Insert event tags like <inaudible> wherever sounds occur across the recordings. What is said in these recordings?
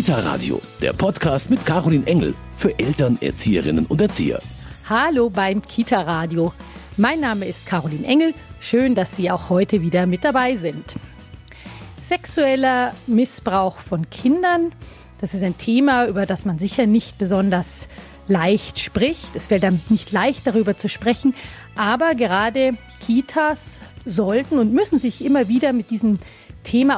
Kita Radio, der Podcast mit Caroline Engel für Eltern, Erzieherinnen und Erzieher. Hallo beim Kita Radio. Mein Name ist Caroline Engel. Schön, dass Sie auch heute wieder mit dabei sind. Sexueller Missbrauch von Kindern, das ist ein Thema, über das man sicher nicht besonders leicht spricht. Es fällt einem nicht leicht, darüber zu sprechen. Aber gerade Kitas sollten und müssen sich immer wieder mit diesem Thema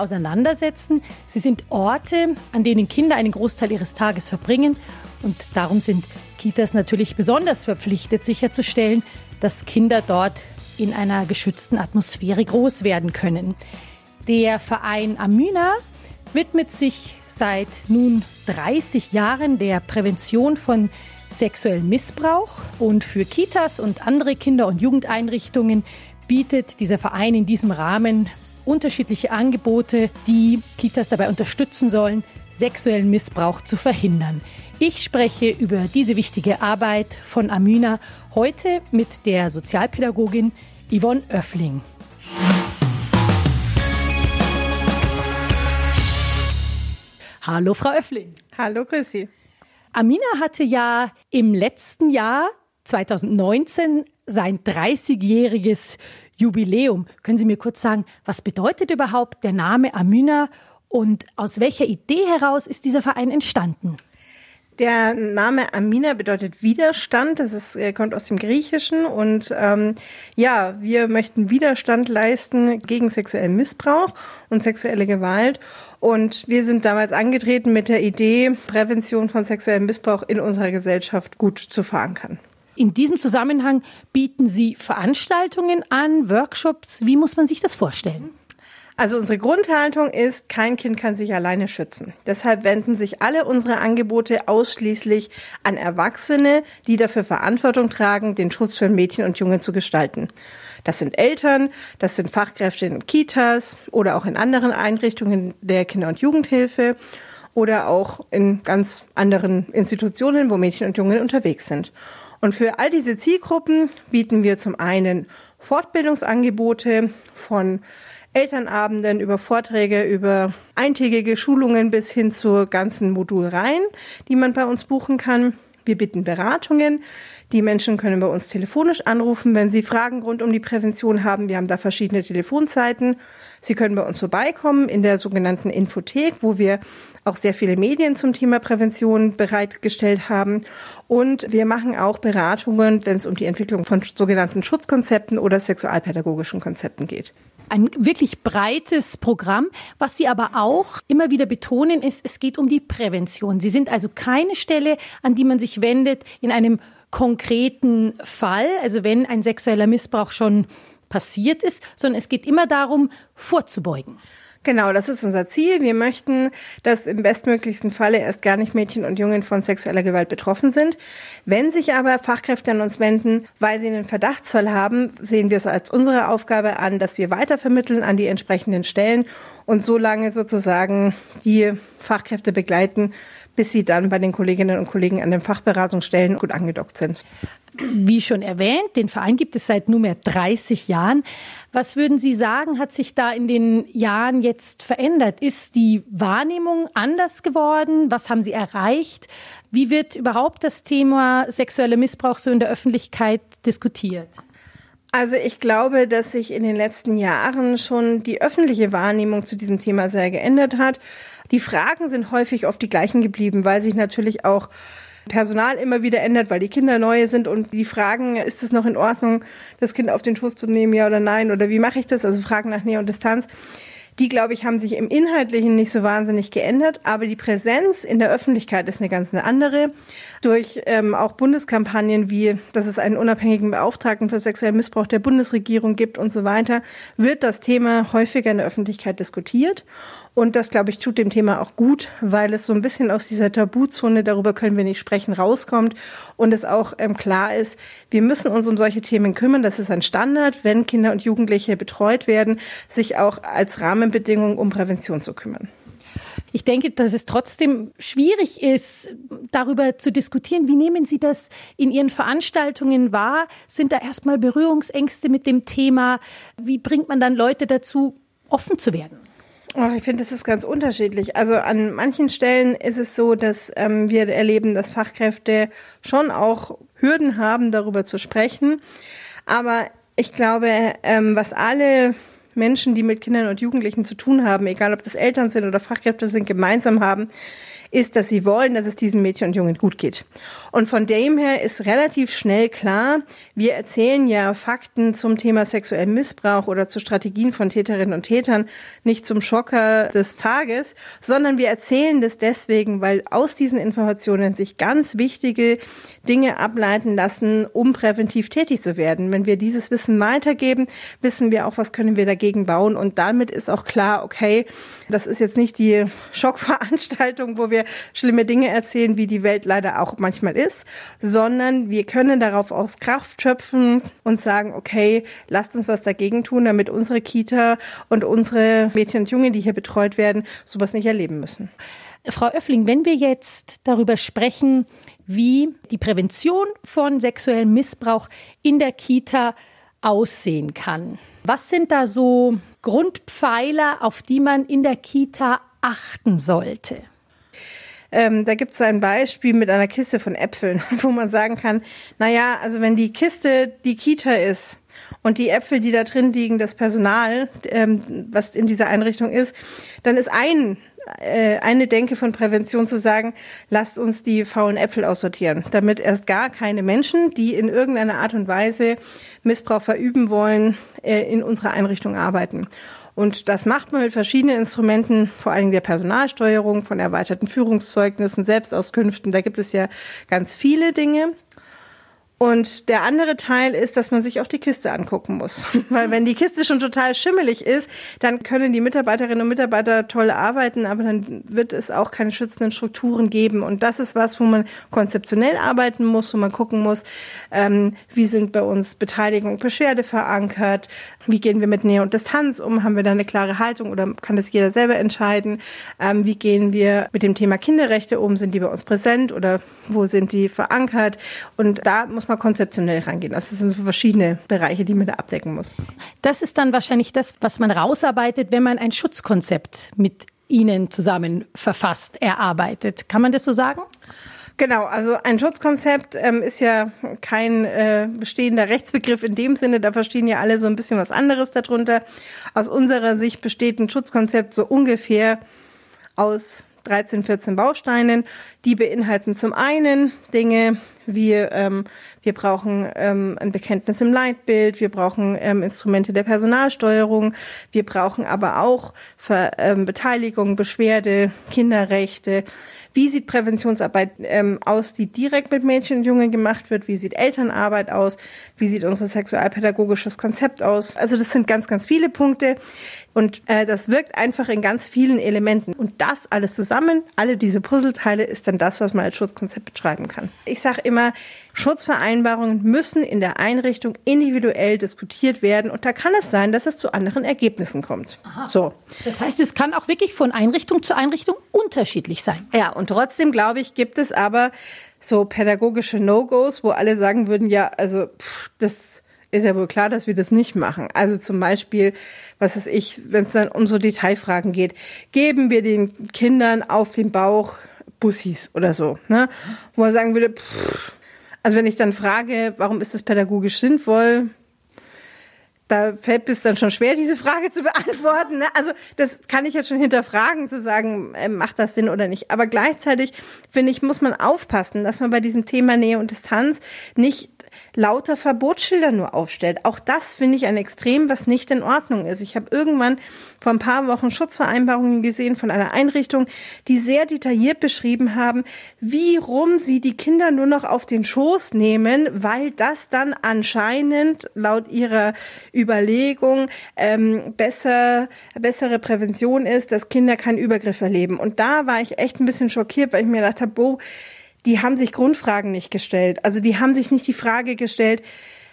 auseinandersetzen. Sie sind Orte, an denen Kinder einen Großteil ihres Tages verbringen. Und darum sind Kitas natürlich besonders verpflichtet, sicherzustellen, dass Kinder dort in einer geschützten Atmosphäre groß werden können. Der Verein Amina widmet sich seit nun 30 Jahren der Prävention von sexuellem Missbrauch und für Kitas und andere Kinder- und Jugendeinrichtungen bietet dieser Verein in diesem Rahmen unterschiedliche Angebote, die Kitas dabei unterstützen sollen, sexuellen Missbrauch zu verhindern. Ich spreche über diese wichtige Arbeit von Amina heute mit der Sozialpädagogin Yvonne Öffling. Hallo, Frau Öffling. Hallo, grüß Sie. Amina hatte ja im letzten Jahr, 2019, sein 30-jähriges Jubiläum. Können Sie mir kurz sagen, was bedeutet überhaupt der Name Amina und aus welcher Idee heraus ist dieser Verein entstanden? Der Name Amina bedeutet Widerstand. Das ist, kommt aus dem Griechischen. Und ähm, ja, wir möchten Widerstand leisten gegen sexuellen Missbrauch und sexuelle Gewalt. Und wir sind damals angetreten mit der Idee, Prävention von sexuellem Missbrauch in unserer Gesellschaft gut zu verankern. In diesem Zusammenhang bieten Sie Veranstaltungen an, Workshops. Wie muss man sich das vorstellen? Also unsere Grundhaltung ist, kein Kind kann sich alleine schützen. Deshalb wenden sich alle unsere Angebote ausschließlich an Erwachsene, die dafür Verantwortung tragen, den Schutz für Mädchen und Jungen zu gestalten. Das sind Eltern, das sind Fachkräfte in Kitas oder auch in anderen Einrichtungen der Kinder- und Jugendhilfe oder auch in ganz anderen Institutionen, wo Mädchen und Jungen unterwegs sind. Und für all diese Zielgruppen bieten wir zum einen Fortbildungsangebote von Elternabenden, über Vorträge, über eintägige Schulungen bis hin zur ganzen Modulreihen, die man bei uns buchen kann. Wir bieten Beratungen. Die Menschen können bei uns telefonisch anrufen, wenn sie Fragen rund um die Prävention haben. Wir haben da verschiedene Telefonzeiten. Sie können bei uns vorbeikommen in der sogenannten Infothek, wo wir auch sehr viele Medien zum Thema Prävention bereitgestellt haben. Und wir machen auch Beratungen, wenn es um die Entwicklung von sogenannten Schutzkonzepten oder sexualpädagogischen Konzepten geht ein wirklich breites Programm. Was Sie aber auch immer wieder betonen, ist, es geht um die Prävention. Sie sind also keine Stelle, an die man sich wendet in einem konkreten Fall, also wenn ein sexueller Missbrauch schon passiert ist, sondern es geht immer darum, vorzubeugen. Genau, das ist unser Ziel. Wir möchten, dass im bestmöglichsten Falle erst gar nicht Mädchen und Jungen von sexueller Gewalt betroffen sind. Wenn sich aber Fachkräfte an uns wenden, weil sie einen Verdachtsfall haben, sehen wir es als unsere Aufgabe an, dass wir weitervermitteln an die entsprechenden Stellen und so lange sozusagen die Fachkräfte begleiten, bis sie dann bei den Kolleginnen und Kollegen an den Fachberatungsstellen gut angedockt sind. Wie schon erwähnt, den Verein gibt es seit nunmehr 30 Jahren. Was würden Sie sagen, hat sich da in den Jahren jetzt verändert? Ist die Wahrnehmung anders geworden? Was haben Sie erreicht? Wie wird überhaupt das Thema sexueller Missbrauch so in der Öffentlichkeit diskutiert? Also ich glaube, dass sich in den letzten Jahren schon die öffentliche Wahrnehmung zu diesem Thema sehr geändert hat. Die Fragen sind häufig oft die gleichen geblieben, weil sich natürlich auch Personal immer wieder ändert, weil die Kinder neue sind und die fragen, ist es noch in Ordnung, das Kind auf den Schoß zu nehmen, ja oder nein, oder wie mache ich das? Also Fragen nach Nähe und Distanz. Die, glaube ich, haben sich im Inhaltlichen nicht so wahnsinnig geändert, aber die Präsenz in der Öffentlichkeit ist eine ganz eine andere. Durch ähm, auch Bundeskampagnen wie, dass es einen unabhängigen Beauftragten für sexuellen Missbrauch der Bundesregierung gibt und so weiter, wird das Thema häufiger in der Öffentlichkeit diskutiert. Und das, glaube ich, tut dem Thema auch gut, weil es so ein bisschen aus dieser Tabuzone, darüber können wir nicht sprechen, rauskommt und es auch ähm, klar ist, wir müssen uns um solche Themen kümmern. Das ist ein Standard, wenn Kinder und Jugendliche betreut werden, sich auch als Rahmenbedingung um Prävention zu kümmern. Ich denke, dass es trotzdem schwierig ist, darüber zu diskutieren. Wie nehmen Sie das in Ihren Veranstaltungen wahr? Sind da erstmal Berührungsängste mit dem Thema? Wie bringt man dann Leute dazu, offen zu werden? Oh, ich finde, das ist ganz unterschiedlich. Also an manchen Stellen ist es so, dass ähm, wir erleben, dass Fachkräfte schon auch Hürden haben, darüber zu sprechen. Aber ich glaube, ähm, was alle Menschen, die mit Kindern und Jugendlichen zu tun haben, egal ob das Eltern sind oder Fachkräfte sind, gemeinsam haben, ist, dass sie wollen, dass es diesen Mädchen und Jungen gut geht. Und von dem her ist relativ schnell klar, wir erzählen ja Fakten zum Thema sexuellen Missbrauch oder zu Strategien von Täterinnen und Tätern nicht zum Schocker des Tages, sondern wir erzählen das deswegen, weil aus diesen Informationen sich ganz wichtige Dinge ableiten lassen, um präventiv tätig zu werden. Wenn wir dieses Wissen weitergeben, wissen wir auch, was können wir dagegen bauen. Und damit ist auch klar, okay, das ist jetzt nicht die Schockveranstaltung, wo wir schlimme Dinge erzählen, wie die Welt leider auch manchmal ist, sondern wir können darauf aus Kraft schöpfen und sagen, okay, lasst uns was dagegen tun, damit unsere Kita und unsere Mädchen und Jungen, die hier betreut werden, sowas nicht erleben müssen. Frau Öffling, wenn wir jetzt darüber sprechen, wie die Prävention von sexuellem Missbrauch in der Kita aussehen kann. Was sind da so Grundpfeiler, auf die man in der Kita achten sollte? Ähm, da gibt es ein Beispiel mit einer Kiste von Äpfeln, <laughs> wo man sagen kann, naja, also wenn die Kiste die Kita ist und die Äpfel, die da drin liegen, das Personal, ähm, was in dieser Einrichtung ist, dann ist ein äh, eine Denke von Prävention zu sagen, lasst uns die faulen Äpfel aussortieren, damit erst gar keine Menschen, die in irgendeiner Art und Weise Missbrauch verüben wollen, äh, in unserer Einrichtung arbeiten. Und das macht man mit verschiedenen Instrumenten, vor allem der Personalsteuerung, von erweiterten Führungszeugnissen, Selbstauskünften. Da gibt es ja ganz viele Dinge. Und der andere Teil ist, dass man sich auch die Kiste angucken muss. <laughs> Weil wenn die Kiste schon total schimmelig ist, dann können die Mitarbeiterinnen und Mitarbeiter toll arbeiten, aber dann wird es auch keine schützenden Strukturen geben. Und das ist was, wo man konzeptionell arbeiten muss, wo man gucken muss, ähm, wie sind bei uns Beteiligung und Beschwerde verankert, wie gehen wir mit Nähe und Distanz um, haben wir da eine klare Haltung oder kann das jeder selber entscheiden, ähm, wie gehen wir mit dem Thema Kinderrechte um, sind die bei uns präsent oder wo sind die verankert? Und da muss man konzeptionell rangehen. Also es sind so verschiedene Bereiche, die man da abdecken muss. Das ist dann wahrscheinlich das, was man rausarbeitet, wenn man ein Schutzkonzept mit Ihnen zusammen verfasst, erarbeitet. Kann man das so sagen? Genau, also ein Schutzkonzept ähm, ist ja kein äh, bestehender Rechtsbegriff in dem Sinne, da verstehen ja alle so ein bisschen was anderes darunter. Aus unserer Sicht besteht ein Schutzkonzept so ungefähr aus 13, 14 Bausteinen. Die beinhalten zum einen Dinge wir, ähm, wir brauchen ähm, ein Bekenntnis im Leitbild, wir brauchen ähm, Instrumente der Personalsteuerung, wir brauchen aber auch Ver, ähm, Beteiligung, Beschwerde, Kinderrechte. Wie sieht Präventionsarbeit ähm, aus, die direkt mit Mädchen und Jungen gemacht wird? Wie sieht Elternarbeit aus? Wie sieht unser sexualpädagogisches Konzept aus? Also das sind ganz, ganz viele Punkte. Und äh, das wirkt einfach in ganz vielen Elementen. Und das alles zusammen, alle diese Puzzleteile, ist dann das, was man als Schutzkonzept beschreiben kann. Ich sage immer, Schutzvereinbarungen müssen in der Einrichtung individuell diskutiert werden. Und da kann es sein, dass es zu anderen Ergebnissen kommt. Aha. So. Das heißt, es kann auch wirklich von Einrichtung zu Einrichtung unterschiedlich sein. Ja, und trotzdem, glaube ich, gibt es aber so pädagogische No-Gos, wo alle sagen würden, ja, also pff, das ist ja wohl klar, dass wir das nicht machen. Also zum Beispiel, was weiß ich, wenn es dann um so Detailfragen geht, geben wir den Kindern auf den Bauch Bussis oder so, ne? Wo man sagen würde, pff, also wenn ich dann frage, warum ist das pädagogisch sinnvoll, da fällt es dann schon schwer, diese Frage zu beantworten. Ne? Also das kann ich jetzt schon hinterfragen, zu sagen, äh, macht das Sinn oder nicht. Aber gleichzeitig, finde ich, muss man aufpassen, dass man bei diesem Thema Nähe und Distanz nicht lauter Verbotsschilder nur aufstellt. Auch das finde ich ein Extrem, was nicht in Ordnung ist. Ich habe irgendwann vor ein paar Wochen Schutzvereinbarungen gesehen von einer Einrichtung, die sehr detailliert beschrieben haben, wie rum sie die Kinder nur noch auf den Schoß nehmen, weil das dann anscheinend laut ihrer Überlegung ähm, besser, bessere Prävention ist, dass Kinder keinen Übergriff erleben. Und da war ich echt ein bisschen schockiert, weil ich mir gedacht habe, boah, die haben sich Grundfragen nicht gestellt. Also die haben sich nicht die Frage gestellt,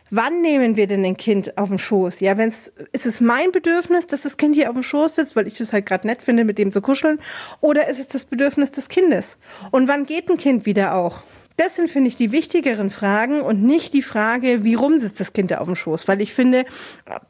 wann nehmen wir denn ein Kind auf den Schoß? Ja, wenn es ist es mein Bedürfnis, dass das Kind hier auf dem Schoß sitzt, weil ich das halt gerade nett finde, mit dem zu kuscheln, oder ist es das Bedürfnis des Kindes? Und wann geht ein Kind wieder auch? Das sind, finde ich, die wichtigeren Fragen und nicht die Frage, wie rum sitzt das Kind da auf dem Schoß. Weil ich finde,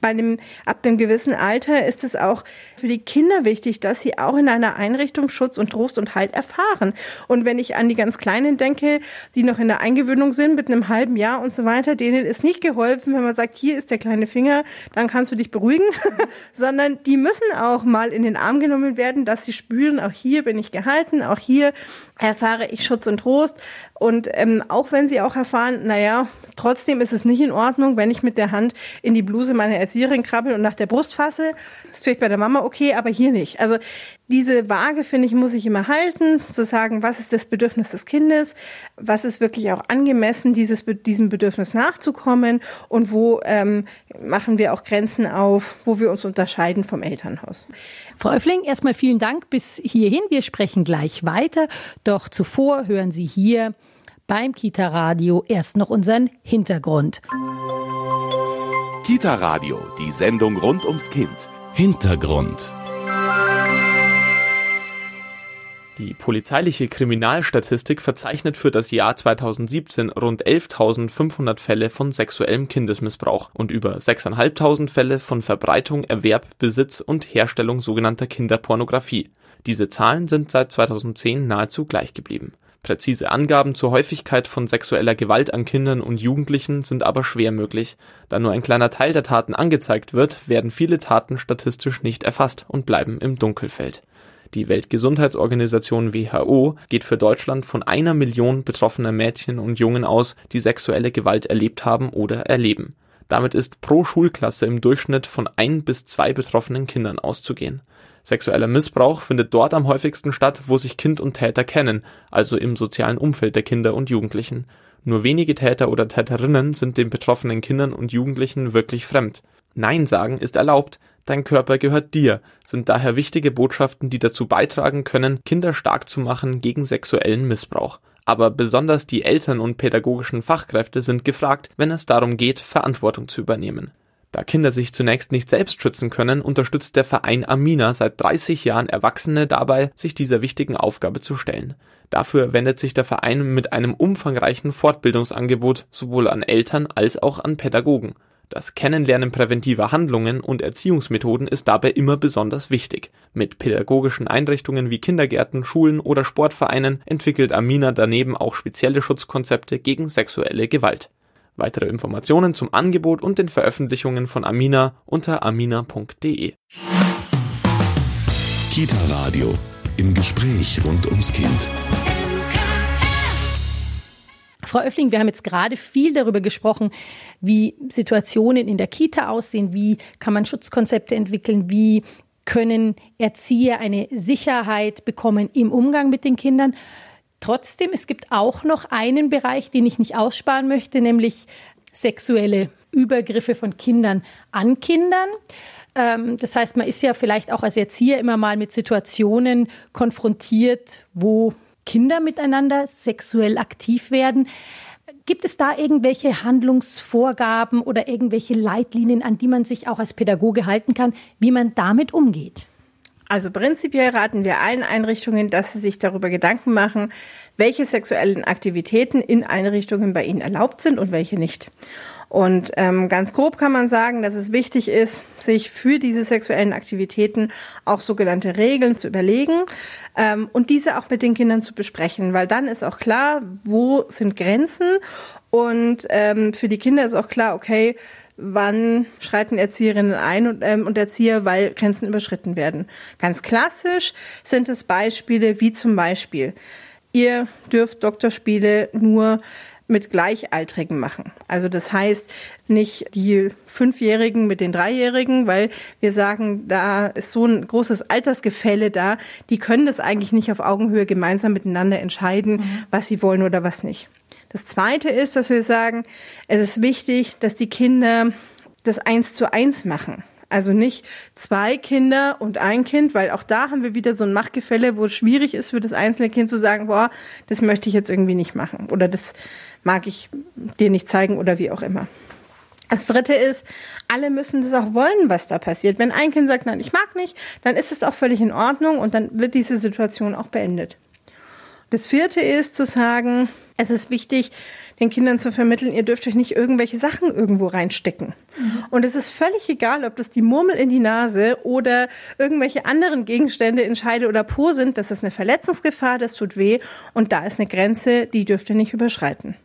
bei einem, ab dem gewissen Alter ist es auch für die Kinder wichtig, dass sie auch in einer Einrichtung Schutz und Trost und Halt erfahren. Und wenn ich an die ganz Kleinen denke, die noch in der Eingewöhnung sind mit einem halben Jahr und so weiter, denen ist nicht geholfen, wenn man sagt, hier ist der kleine Finger, dann kannst du dich beruhigen, <laughs> sondern die müssen auch mal in den Arm genommen werden, dass sie spüren, auch hier bin ich gehalten, auch hier erfahre ich Schutz und Trost. Und ähm, auch wenn sie auch erfahren, naja, trotzdem ist es nicht in Ordnung, wenn ich mit der Hand in die Bluse meiner Erzieherin krabbel und nach der Brust fasse. Das ist vielleicht bei der Mama okay, aber hier nicht. Also diese Waage, finde ich, muss ich immer halten, zu sagen, was ist das Bedürfnis des Kindes, was ist wirklich auch angemessen, dieses, diesem Bedürfnis nachzukommen und wo ähm, machen wir auch Grenzen auf, wo wir uns unterscheiden vom Elternhaus. Frau Öffling, erstmal vielen Dank bis hierhin. Wir sprechen gleich weiter. Doch zuvor hören Sie hier beim Kita Radio erst noch unseren Hintergrund. Kita Radio, die Sendung rund ums Kind. Hintergrund. Die polizeiliche Kriminalstatistik verzeichnet für das Jahr 2017 rund 11.500 Fälle von sexuellem Kindesmissbrauch und über 6.500 Fälle von Verbreitung, Erwerb, Besitz und Herstellung sogenannter Kinderpornografie. Diese Zahlen sind seit 2010 nahezu gleich geblieben. Präzise Angaben zur Häufigkeit von sexueller Gewalt an Kindern und Jugendlichen sind aber schwer möglich. Da nur ein kleiner Teil der Taten angezeigt wird, werden viele Taten statistisch nicht erfasst und bleiben im Dunkelfeld. Die Weltgesundheitsorganisation WHO geht für Deutschland von einer Million betroffener Mädchen und Jungen aus, die sexuelle Gewalt erlebt haben oder erleben. Damit ist pro Schulklasse im Durchschnitt von ein bis zwei betroffenen Kindern auszugehen. Sexueller Missbrauch findet dort am häufigsten statt, wo sich Kind und Täter kennen, also im sozialen Umfeld der Kinder und Jugendlichen. Nur wenige Täter oder Täterinnen sind den betroffenen Kindern und Jugendlichen wirklich fremd. Nein sagen ist erlaubt, Dein Körper gehört dir sind daher wichtige Botschaften, die dazu beitragen können, Kinder stark zu machen gegen sexuellen Missbrauch. Aber besonders die Eltern und pädagogischen Fachkräfte sind gefragt, wenn es darum geht, Verantwortung zu übernehmen. Da Kinder sich zunächst nicht selbst schützen können, unterstützt der Verein Amina seit 30 Jahren Erwachsene dabei, sich dieser wichtigen Aufgabe zu stellen. Dafür wendet sich der Verein mit einem umfangreichen Fortbildungsangebot sowohl an Eltern als auch an Pädagogen. Das Kennenlernen präventiver Handlungen und Erziehungsmethoden ist dabei immer besonders wichtig. Mit pädagogischen Einrichtungen wie Kindergärten, Schulen oder Sportvereinen entwickelt Amina daneben auch spezielle Schutzkonzepte gegen sexuelle Gewalt. Weitere Informationen zum Angebot und den Veröffentlichungen von Amina unter amina.de. Kita Radio im Gespräch rund ums Kind. Frau Öffling, wir haben jetzt gerade viel darüber gesprochen, wie Situationen in der Kita aussehen, wie kann man Schutzkonzepte entwickeln, wie können Erzieher eine Sicherheit bekommen im Umgang mit den Kindern. Trotzdem, es gibt auch noch einen Bereich, den ich nicht aussparen möchte, nämlich sexuelle Übergriffe von Kindern an Kindern. Ähm, das heißt, man ist ja vielleicht auch als Erzieher immer mal mit Situationen konfrontiert, wo Kinder miteinander sexuell aktiv werden. Gibt es da irgendwelche Handlungsvorgaben oder irgendwelche Leitlinien, an die man sich auch als Pädagoge halten kann, wie man damit umgeht? Also prinzipiell raten wir allen Einrichtungen, dass sie sich darüber Gedanken machen, welche sexuellen Aktivitäten in Einrichtungen bei ihnen erlaubt sind und welche nicht. Und ähm, ganz grob kann man sagen, dass es wichtig ist, sich für diese sexuellen Aktivitäten auch sogenannte Regeln zu überlegen ähm, und diese auch mit den Kindern zu besprechen, weil dann ist auch klar, wo sind Grenzen und ähm, für die Kinder ist auch klar, okay, wann schreiten Erzieherinnen ein und, ähm, und Erzieher, weil Grenzen überschritten werden. Ganz klassisch sind es Beispiele wie zum Beispiel, ihr dürft Doktorspiele nur mit Gleichaltrigen machen. Also das heißt nicht die Fünfjährigen mit den Dreijährigen, weil wir sagen, da ist so ein großes Altersgefälle da, die können das eigentlich nicht auf Augenhöhe gemeinsam miteinander entscheiden, mhm. was sie wollen oder was nicht. Das Zweite ist, dass wir sagen, es ist wichtig, dass die Kinder das eins zu eins machen. Also nicht zwei Kinder und ein Kind, weil auch da haben wir wieder so ein Machtgefälle, wo es schwierig ist für das einzelne Kind zu sagen, boah, das möchte ich jetzt irgendwie nicht machen oder das mag ich dir nicht zeigen oder wie auch immer. Das dritte ist, alle müssen das auch wollen, was da passiert. Wenn ein Kind sagt, nein, ich mag nicht, dann ist es auch völlig in Ordnung und dann wird diese Situation auch beendet. Das vierte ist zu sagen, Es ist wichtig, den Kindern zu vermitteln, ihr dürft euch nicht irgendwelche Sachen irgendwo reinstecken. Und es ist völlig egal, ob das die Murmel in die Nase oder irgendwelche anderen Gegenstände in Scheide oder Po sind. Das ist eine Verletzungsgefahr, das tut weh und da ist eine Grenze, die dürft ihr nicht überschreiten.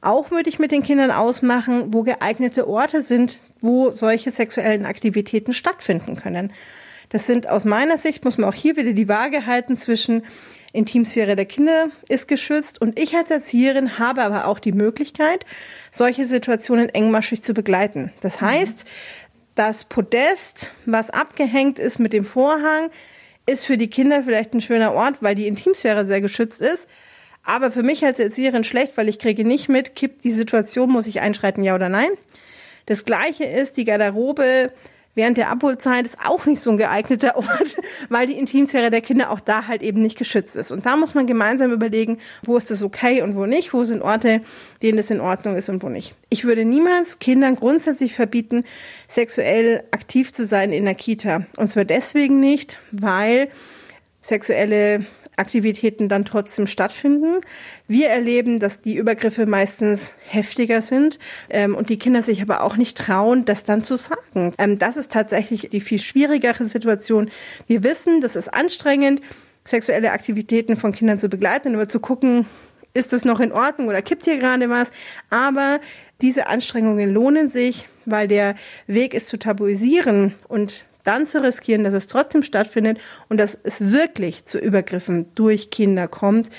Auch würde ich mit den Kindern ausmachen, wo geeignete Orte sind, wo solche sexuellen Aktivitäten stattfinden können. Das sind aus meiner Sicht, muss man auch hier wieder die Waage halten zwischen Intimsphäre der Kinder ist geschützt und ich als Erzieherin habe aber auch die Möglichkeit, solche Situationen engmaschig zu begleiten. Das heißt, das Podest, was abgehängt ist mit dem Vorhang, ist für die Kinder vielleicht ein schöner Ort, weil die Intimsphäre sehr geschützt ist. Aber für mich als Erzieherin schlecht, weil ich kriege nicht mit, kippt die Situation, muss ich einschreiten, ja oder nein. Das Gleiche ist, die Garderobe während der Abholzeit ist auch nicht so ein geeigneter Ort, <laughs> weil die Intimsphäre der Kinder auch da halt eben nicht geschützt ist. Und da muss man gemeinsam überlegen, wo ist das okay und wo nicht, wo sind Orte, denen das in Ordnung ist und wo nicht. Ich würde niemals Kindern grundsätzlich verbieten, sexuell aktiv zu sein in der Kita. Und zwar deswegen nicht, weil sexuelle Aktivitäten dann trotzdem stattfinden. Wir erleben, dass die Übergriffe meistens heftiger sind ähm, und die Kinder sich aber auch nicht trauen, das dann zu sagen. Ähm, das ist tatsächlich die viel schwierigere Situation. Wir wissen, das ist anstrengend, sexuelle Aktivitäten von Kindern zu begleiten, aber zu gucken, ist das noch in Ordnung oder kippt hier gerade was? Aber diese Anstrengungen lohnen sich, weil der Weg ist zu tabuisieren und dann zu riskieren, dass es trotzdem stattfindet und dass es wirklich zu Übergriffen durch Kinder kommt,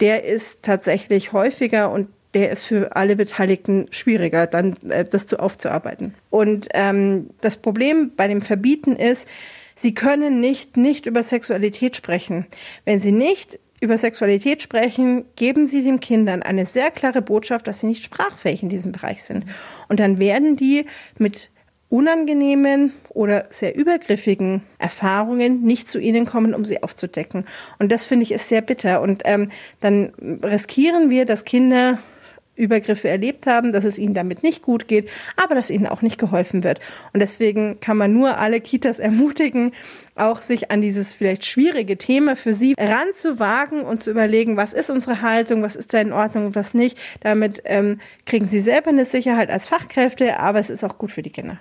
der ist tatsächlich häufiger und der ist für alle Beteiligten schwieriger, dann äh, das zu aufzuarbeiten. Und ähm, das Problem bei dem Verbieten ist, sie können nicht nicht über Sexualität sprechen. Wenn sie nicht über Sexualität sprechen, geben Sie den Kindern eine sehr klare Botschaft, dass sie nicht sprachfähig in diesem Bereich sind. Und dann werden die mit unangenehmen oder sehr übergriffigen Erfahrungen nicht zu ihnen kommen, um sie aufzudecken. Und das finde ich ist sehr bitter. Und ähm, dann riskieren wir, dass Kinder Übergriffe erlebt haben, dass es ihnen damit nicht gut geht, aber dass ihnen auch nicht geholfen wird. Und deswegen kann man nur alle Kitas <laughs> ermutigen, auch sich an dieses vielleicht schwierige Thema für sie ranzuwagen und zu überlegen, was ist unsere Haltung, was ist da in Ordnung und was nicht. Damit ähm, kriegen sie selber eine Sicherheit als Fachkräfte, aber es ist auch gut für die Kinder.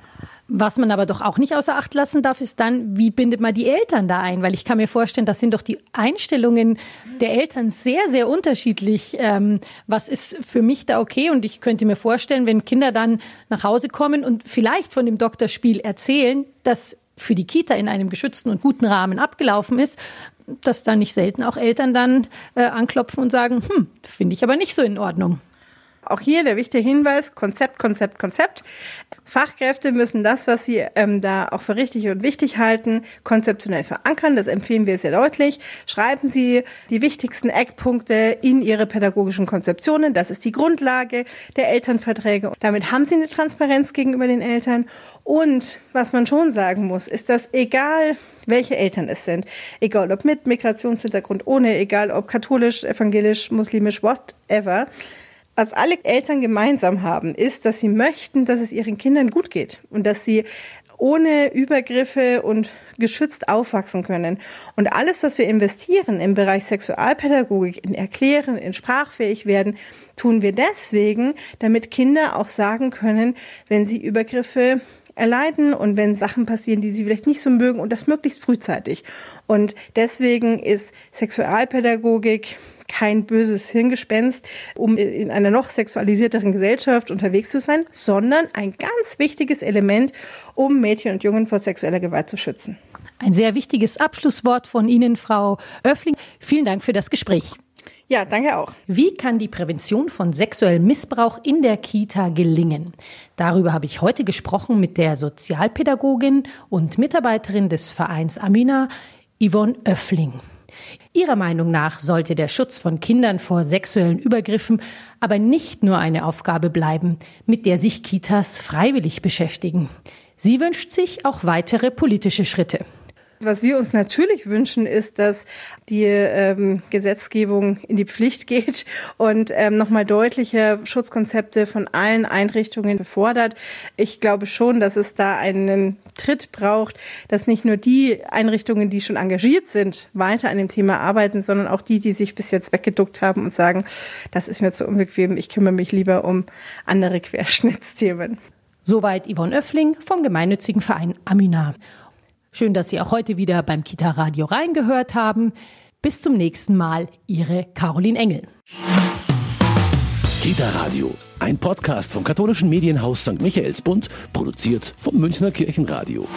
Was man aber doch auch nicht außer Acht lassen darf, ist dann, wie bindet man die Eltern da ein? Weil ich kann mir vorstellen, das sind doch die Einstellungen der Eltern sehr, sehr unterschiedlich. Ähm, was ist für mich da okay? Und ich könnte mir vorstellen, wenn Kinder dann nach Hause kommen und vielleicht von dem Doktorspiel erzählen, dass für die Kita in einem geschützten und guten Rahmen abgelaufen ist, dass da nicht selten auch Eltern dann äh, anklopfen und sagen, hm, finde ich aber nicht so in Ordnung. Auch hier der wichtige Hinweis, Konzept, Konzept, Konzept. Fachkräfte müssen das, was sie ähm, da auch für richtig und wichtig halten, konzeptionell verankern. Das empfehlen wir sehr deutlich. Schreiben Sie die wichtigsten Eckpunkte in Ihre pädagogischen Konzeptionen. Das ist die Grundlage der Elternverträge. Damit haben Sie eine Transparenz gegenüber den Eltern. Und was man schon sagen muss, ist, dass egal welche Eltern es sind, egal ob mit Migrationshintergrund, ohne, egal ob katholisch, evangelisch, muslimisch, whatever, was alle Eltern gemeinsam haben, ist, dass sie möchten, dass es ihren Kindern gut geht und dass sie ohne Übergriffe und geschützt aufwachsen können. Und alles, was wir investieren im Bereich Sexualpädagogik, in Erklären, in sprachfähig werden, tun wir deswegen, damit Kinder auch sagen können, wenn sie Übergriffe erleiden und wenn Sachen passieren, die sie vielleicht nicht so mögen und das möglichst frühzeitig. Und deswegen ist Sexualpädagogik kein böses Hirngespenst, um in einer noch sexualisierteren Gesellschaft unterwegs zu sein, sondern ein ganz wichtiges Element, um Mädchen und Jungen vor sexueller Gewalt zu schützen. Ein sehr wichtiges Abschlusswort von Ihnen, Frau Öffling. Vielen Dank für das Gespräch. Ja, danke auch. Wie kann die Prävention von sexuellem Missbrauch in der Kita gelingen? Darüber habe ich heute gesprochen mit der Sozialpädagogin und Mitarbeiterin des Vereins Amina, Yvonne Öffling. Ihrer Meinung nach sollte der Schutz von Kindern vor sexuellen Übergriffen aber nicht nur eine Aufgabe bleiben, mit der sich Kitas freiwillig beschäftigen. Sie wünscht sich auch weitere politische Schritte. Was wir uns natürlich wünschen, ist, dass die ähm, Gesetzgebung in die Pflicht geht und ähm, nochmal deutliche Schutzkonzepte von allen Einrichtungen befordert. Ich glaube schon, dass es da einen Tritt braucht, dass nicht nur die Einrichtungen, die schon engagiert sind, weiter an dem Thema arbeiten, sondern auch die, die sich bis jetzt weggeduckt haben und sagen, das ist mir zu unbequem, ich kümmere mich lieber um andere Querschnittsthemen. Soweit Yvonne Öffling vom gemeinnützigen Verein Amina. Schön, dass Sie auch heute wieder beim Kita Radio reingehört haben. Bis zum nächsten Mal, Ihre Caroline Engel. Kita Radio, ein Podcast vom katholischen Medienhaus St. Michaelsbund, produziert vom Münchner Kirchenradio.